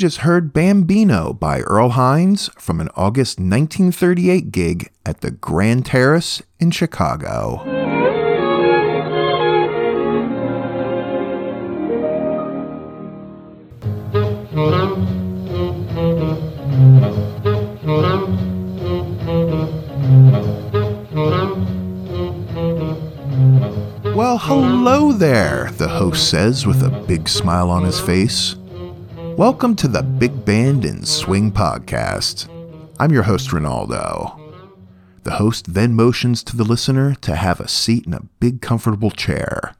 just heard Bambino by Earl Hines from an August 1938 gig at the Grand Terrace in Chicago. Well, hello there, the host says with a big smile on his face. Welcome to the Big Band and Swing Podcast. I'm your host, Ronaldo. The host then motions to the listener to have a seat in a big, comfortable chair.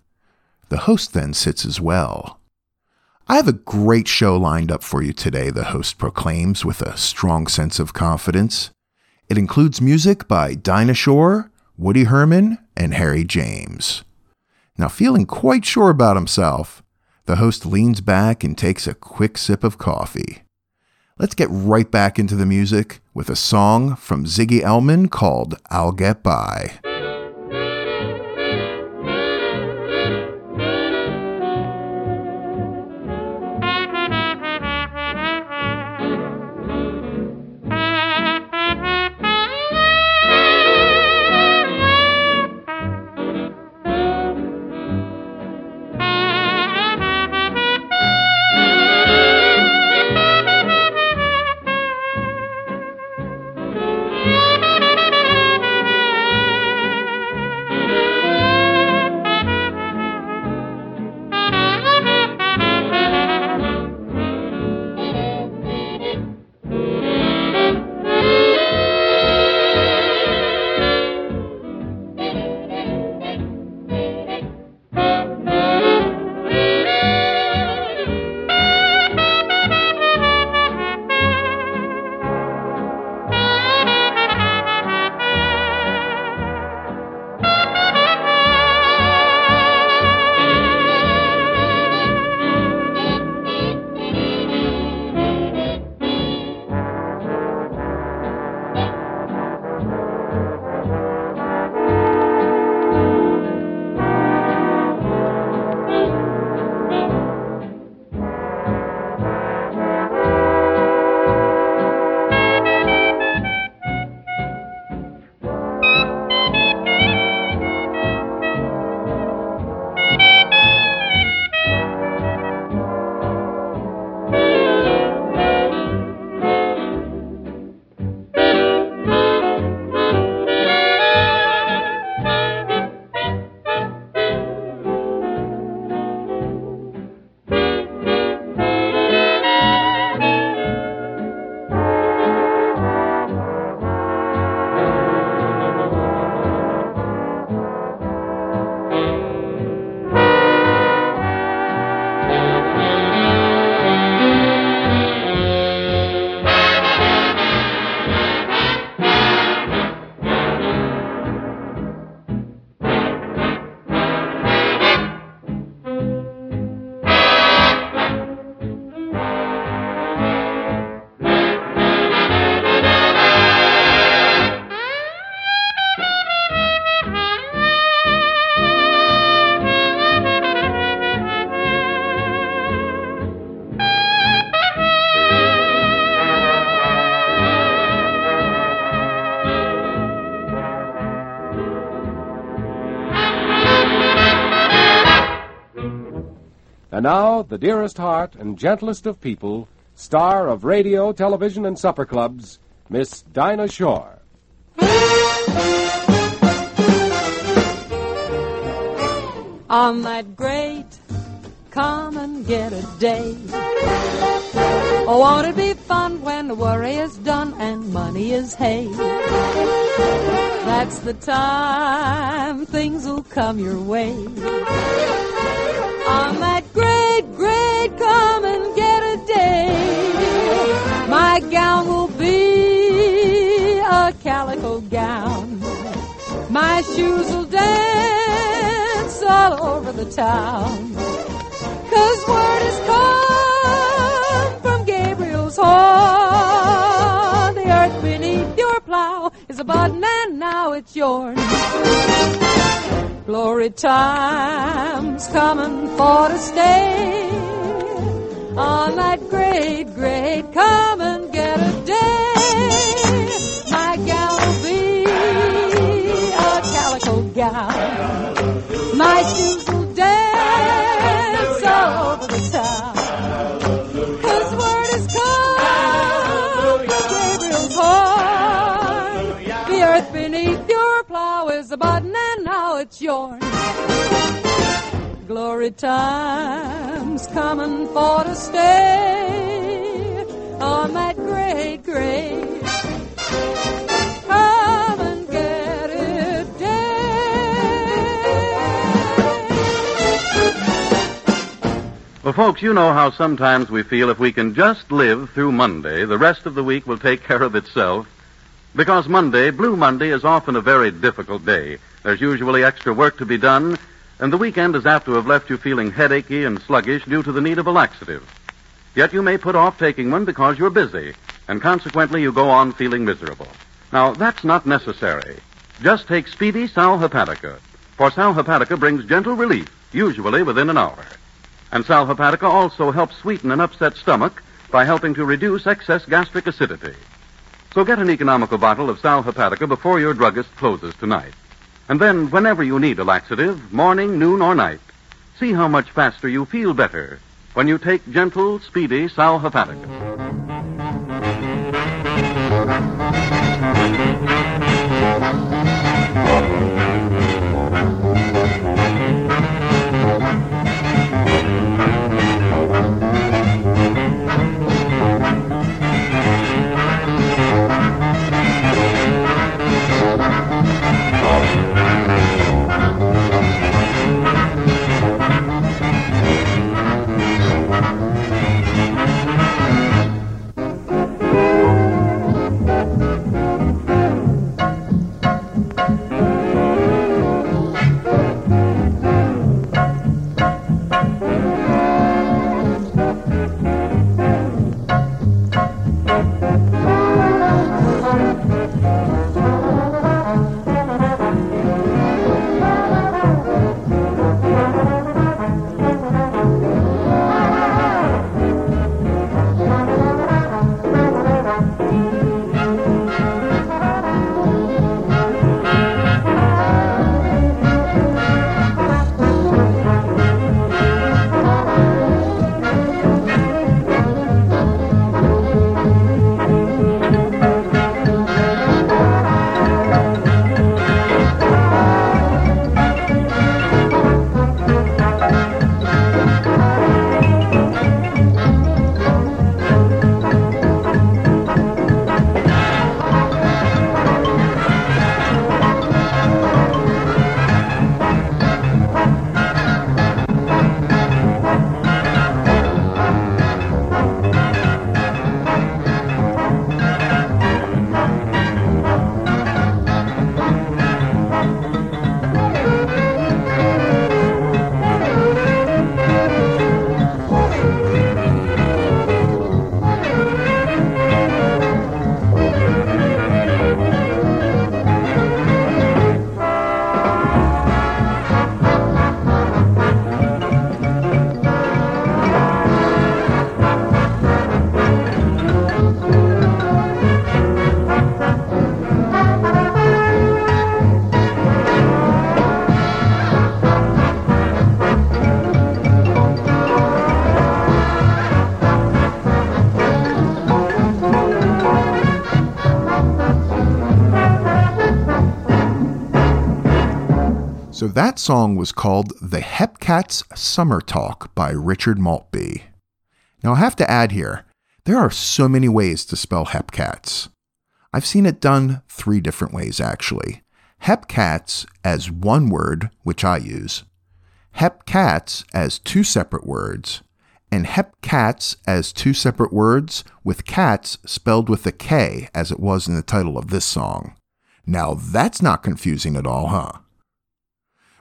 The host then sits as well. I have a great show lined up for you today, the host proclaims with a strong sense of confidence. It includes music by Dinah Shore, Woody Herman, and Harry James. Now, feeling quite sure about himself, the host leans back and takes a quick sip of coffee. Let's get right back into the music with a song from Ziggy Elman called I'll Get By. The dearest heart and gentlest of people, star of radio, television, and supper clubs, Miss Dinah Shore. On that great come and get a day. Oh, won't it be fun when the worry is done and money is hay? That's the time things will come your way. On that great gown will be a calico gown. My shoes will dance all over the town. Cause word has come from Gabriel's horn. The earth beneath your plow is a button and now it's yours. Glory time's coming for to stay. On that great, great come a button and now it's yours. Glory time's coming for to stay on that great, it day. Well, folks, you know how sometimes we feel if we can just live through Monday, the rest of the week will take care of itself. Because Monday, Blue Monday, is often a very difficult day. There's usually extra work to be done, and the weekend is apt to have left you feeling headachy and sluggish due to the need of a laxative. Yet you may put off taking one because you're busy, and consequently you go on feeling miserable. Now, that's not necessary. Just take Speedy Sal Hepatica, for Sal Hepatica brings gentle relief, usually within an hour. And Sal Hepatica also helps sweeten an upset stomach by helping to reduce excess gastric acidity. So get an economical bottle of Sal Hepatica before your druggist closes tonight. And then, whenever you need a laxative, morning, noon, or night, see how much faster you feel better when you take gentle, speedy Sal Hepatica. So that song was called The Hep Kats Summer Talk by Richard Maltby. Now I have to add here, there are so many ways to spell Hepcats. I've seen it done three different ways actually. Hepcats as one word, which I use, Hep Cats as two separate words, and Hep Kats as two separate words with cats spelled with a K as it was in the title of this song. Now that's not confusing at all, huh?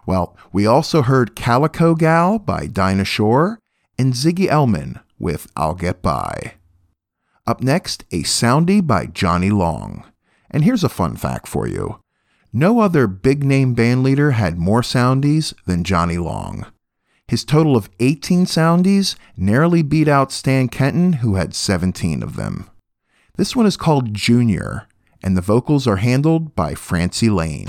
Well, we also heard Calico Gal by Dinah Shore and Ziggy Elman with I'll Get By. Up next, a soundie by Johnny Long. And here's a fun fact for you no other big name band leader had more soundies than Johnny Long. His total of 18 soundies narrowly beat out Stan Kenton, who had 17 of them. This one is called Junior, and the vocals are handled by Frankie Laine.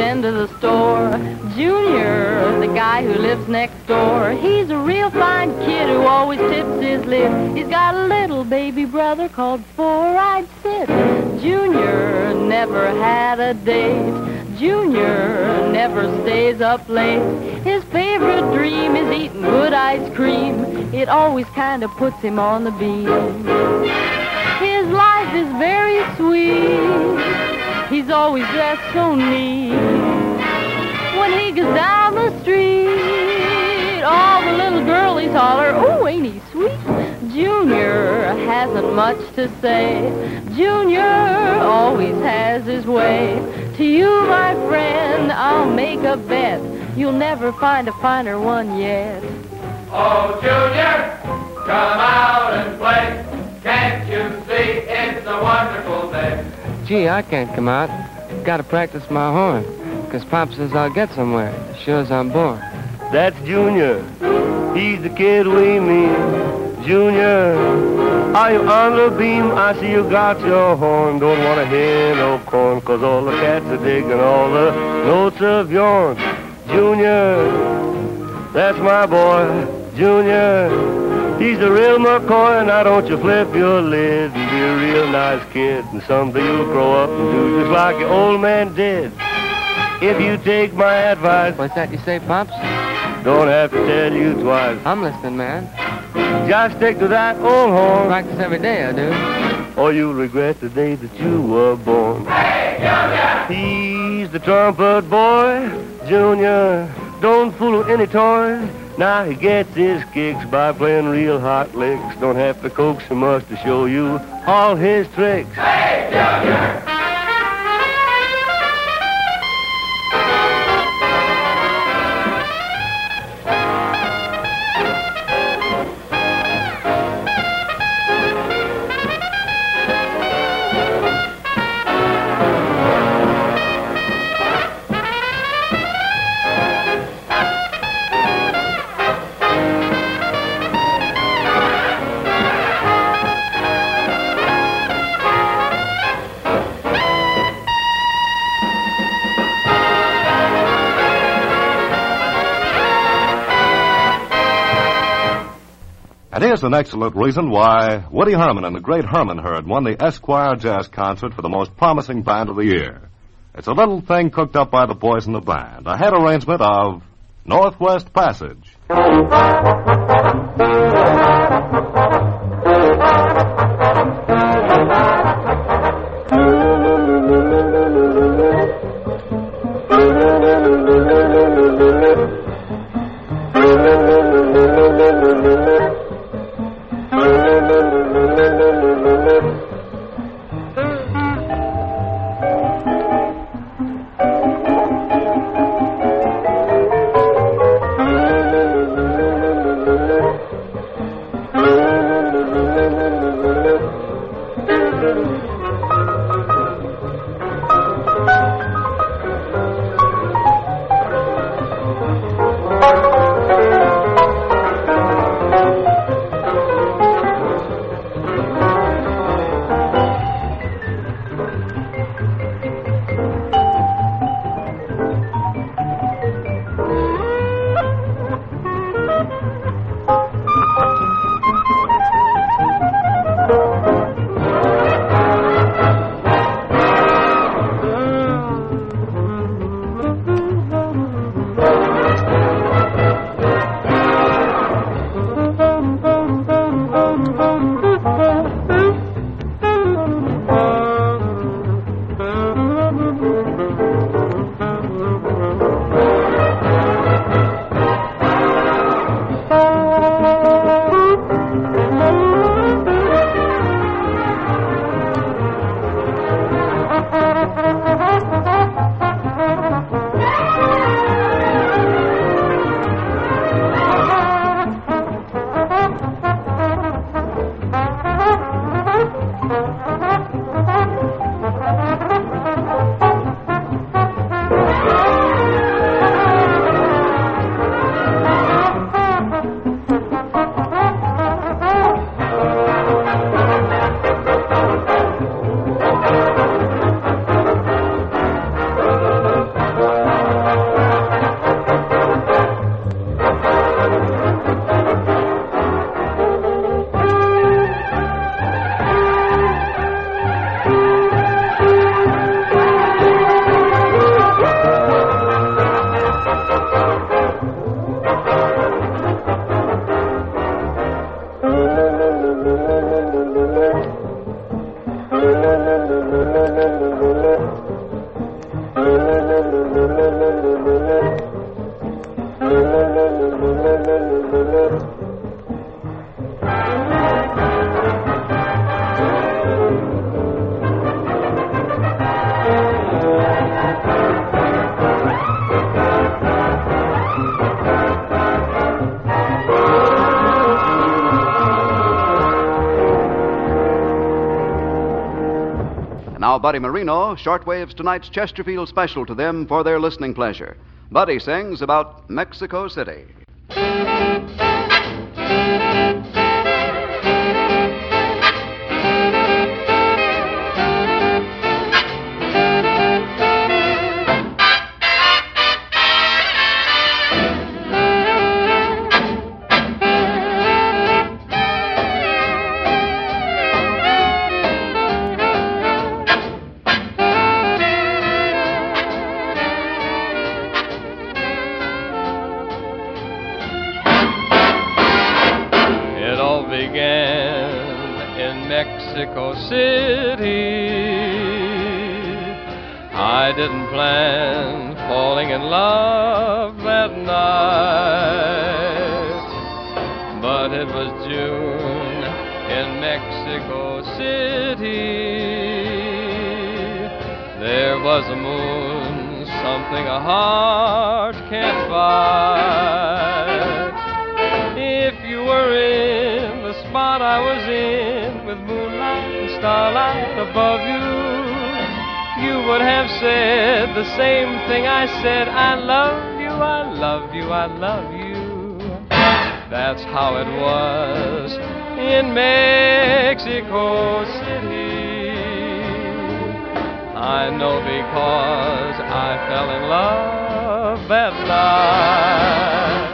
Kid you send to the store. Junior, the guy who lives next door. He's a real fine kid who always tips his lid. He's got a little baby brother called Four-Eyed Sid. Junior never had a date. Junior never stays up late. His favorite dream is eating good ice cream. It always kind of puts him on the beam. His life is very sweet. He's always dressed so neat. When he goes down the street, all the little girlies holler, oh, ain't he sweet? Junior hasn't much to say. Junior always has his way. To you, my friend, I'll make a bet. You'll never find a finer one yet. Oh, Junior, come out and play. Can't you see it's a wonderful day? Gee, I can't come out. Gotta practice my horn. Cause Pop says I'll get somewhere sure as I'm born. That's Junior. He's the kid we mean. Junior, are you on the beam? I see you got your horn. Don't wanna hear no corn, cause all the cats are digging all the notes of yours. Junior, that's my boy. Junior, he's the real McCoy. Now don't you flip your lid and be a real nice kid. And someday you'll grow up and do just like your old man did. If you take my advice, What's that you say, Pops? don't have to tell you twice. I'm listening, man. Just stick to that old horn, Practice every day, I do. or you'll regret the day that you were born. Hey, Junior! He's the trumpet boy, Junior. Don't fool with any toys. Now he gets his kicks by playing real hot licks. Don't have to coax him much to show you all his tricks. And Here's an excellent reason why Woody Herman and the great Herman Herd won the Esquire Jazz Concert for the most promising band of the year. It's a little thing cooked up by the boys in the band, a head arrangement of Northwest Passage. And now, Buddy Moreno shortwaves tonight's Chesterfield special to them for their listening pleasure. Buddy sings about Mexico City. In Mexico City. There was a moon, something a heart can't fight. If you were in the spot I was in with moonlight and starlight above you, you would have said the same thing I said. I love you, I love you, I love you. That's how it was in Mexico City. I know because I fell in love that night.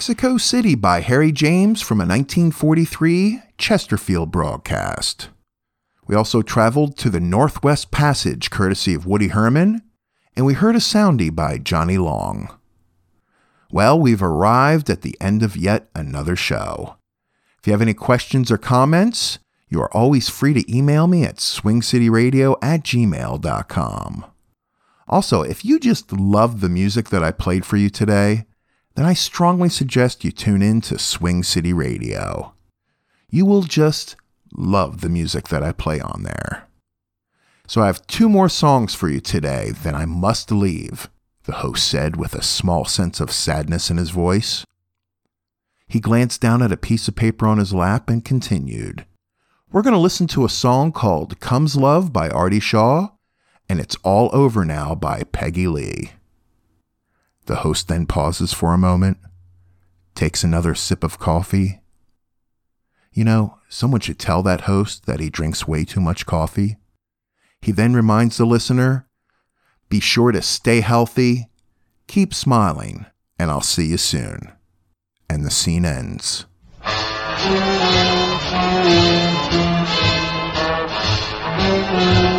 Mexico City by Harry James from a 1943 Chesterfield broadcast. We also traveled to the Northwest Passage courtesy of Woody Herman, and we heard a soundie by Johnny Long. Well, we've arrived at the end of yet another show. If you have any questions or comments, you are always free to email me at swingcityradio at gmail.com. Also, if you just love the music that I played for you today, then I strongly suggest you tune in to Swing City Radio. You will just love the music that I play on there. So I have two more songs for you today, then I must leave, the host said with a small sense of sadness in his voice. He glanced down at a piece of paper on his lap and continued. We're going to listen to a song called Comes Love by Artie Shaw, and It's All Over Now by Peggy Lee. The host then pauses for a moment, takes another sip of coffee. You know, someone should tell that host that he drinks way too much coffee. He then reminds the listener be sure to stay healthy, keep smiling, and I'll see you soon. And the scene ends.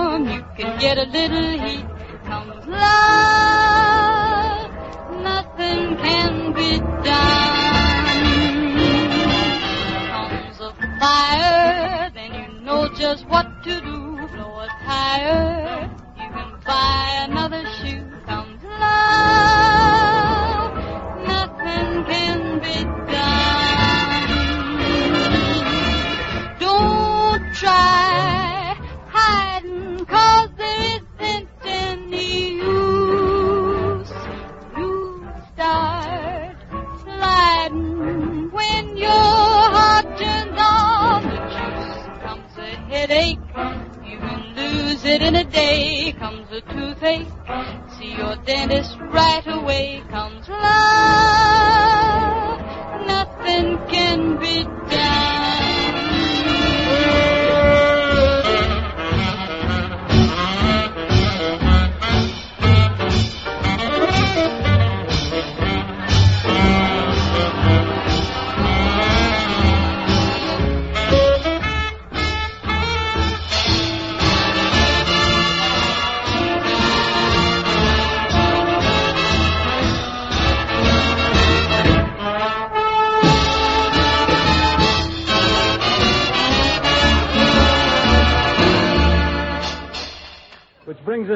snowstorm, you can get a little heat. Comes love, nothing can be done. Comes a fire, then you know just what to do. Blow a tire, you can buy another shoe. It in a day. Comes a toothache, see your dentist right away. Comes love, nothing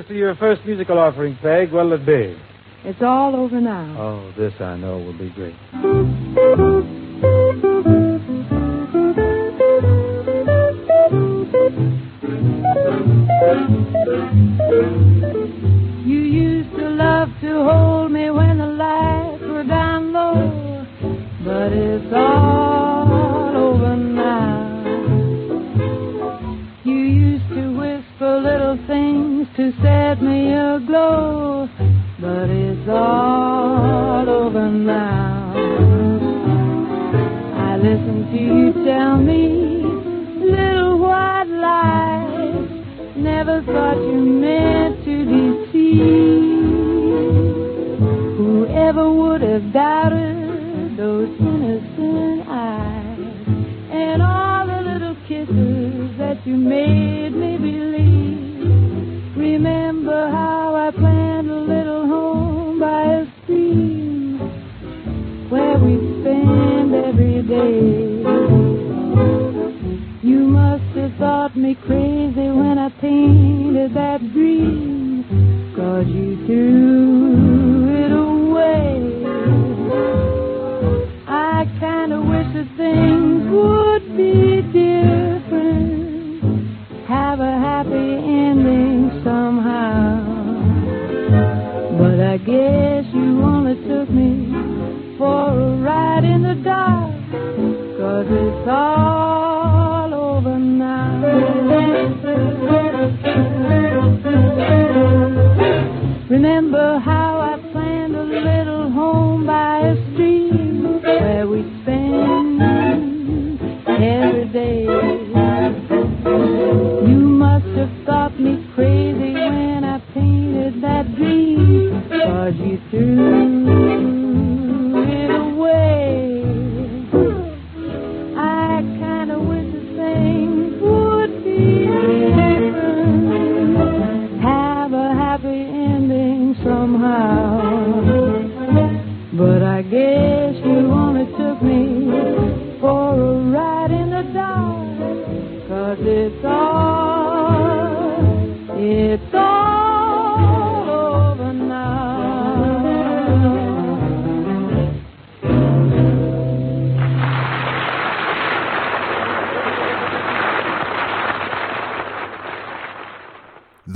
Us to your first musical offering, Peg. What'll it be? It's all over now. Oh, this I know will be great. You used to love to hold me when the lights were down low, but it's all you meant wish that things would be different, have a happy ending somehow. But I guess you only took me for a ride in the dark, cause it's all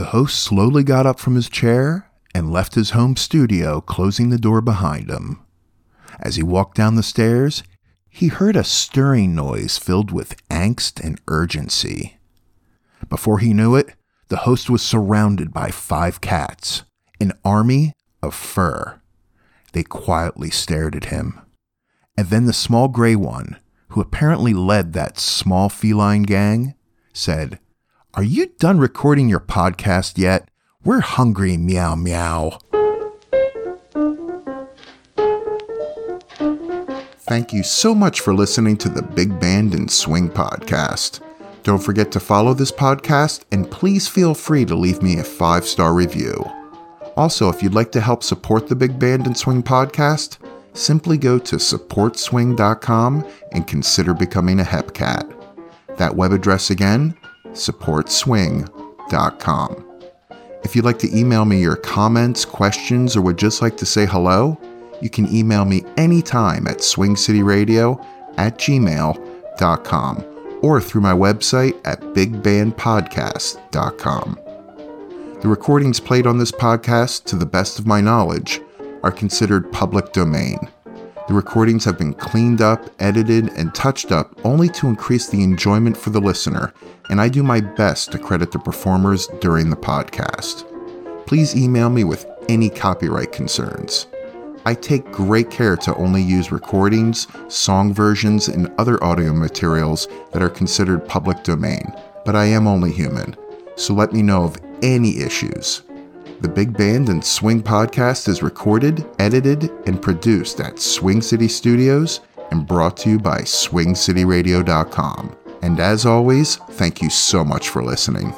host slowly got up from his chair and left his home studio, closing the door behind him. As he walked down the stairs, he heard a stirring noise filled with angst and urgency. Before he knew it, the host was surrounded by five cats, an army of fur. They quietly stared at him. And then the small gray one, who apparently led that small feline gang, said, Are you done recording your podcast yet? We're hungry, meow meow. Thank you so much for listening to the Big Band and Swing podcast. Don't forget to follow this podcast and please feel free to leave me a five star review. Also, if you'd like to help support the Big Band and Swing podcast, simply go to supportswing.com and consider becoming a HEPCAT. That web address again, supportswing.com. If you'd like to email me your comments, questions, or would just like to say hello, you can email me anytime at swingcityradio at gmail.com or through my website at bigbandpodcast.com. The recordings played on this podcast, to the best of my knowledge, are considered public domain. The recordings have been cleaned up, edited, and touched up only to increase the enjoyment for the listener, and I do my best to credit the performers during the podcast. Please email me with any copyright concerns. I take great care to only use recordings, song versions, and other audio materials that are considered public domain, but I am only human, so let me know of any issues. The Big Band and Swing podcast is recorded, edited, and produced at Swing City Studios and brought to you by SwingCityRadio.com. And as always, thank you so much for listening.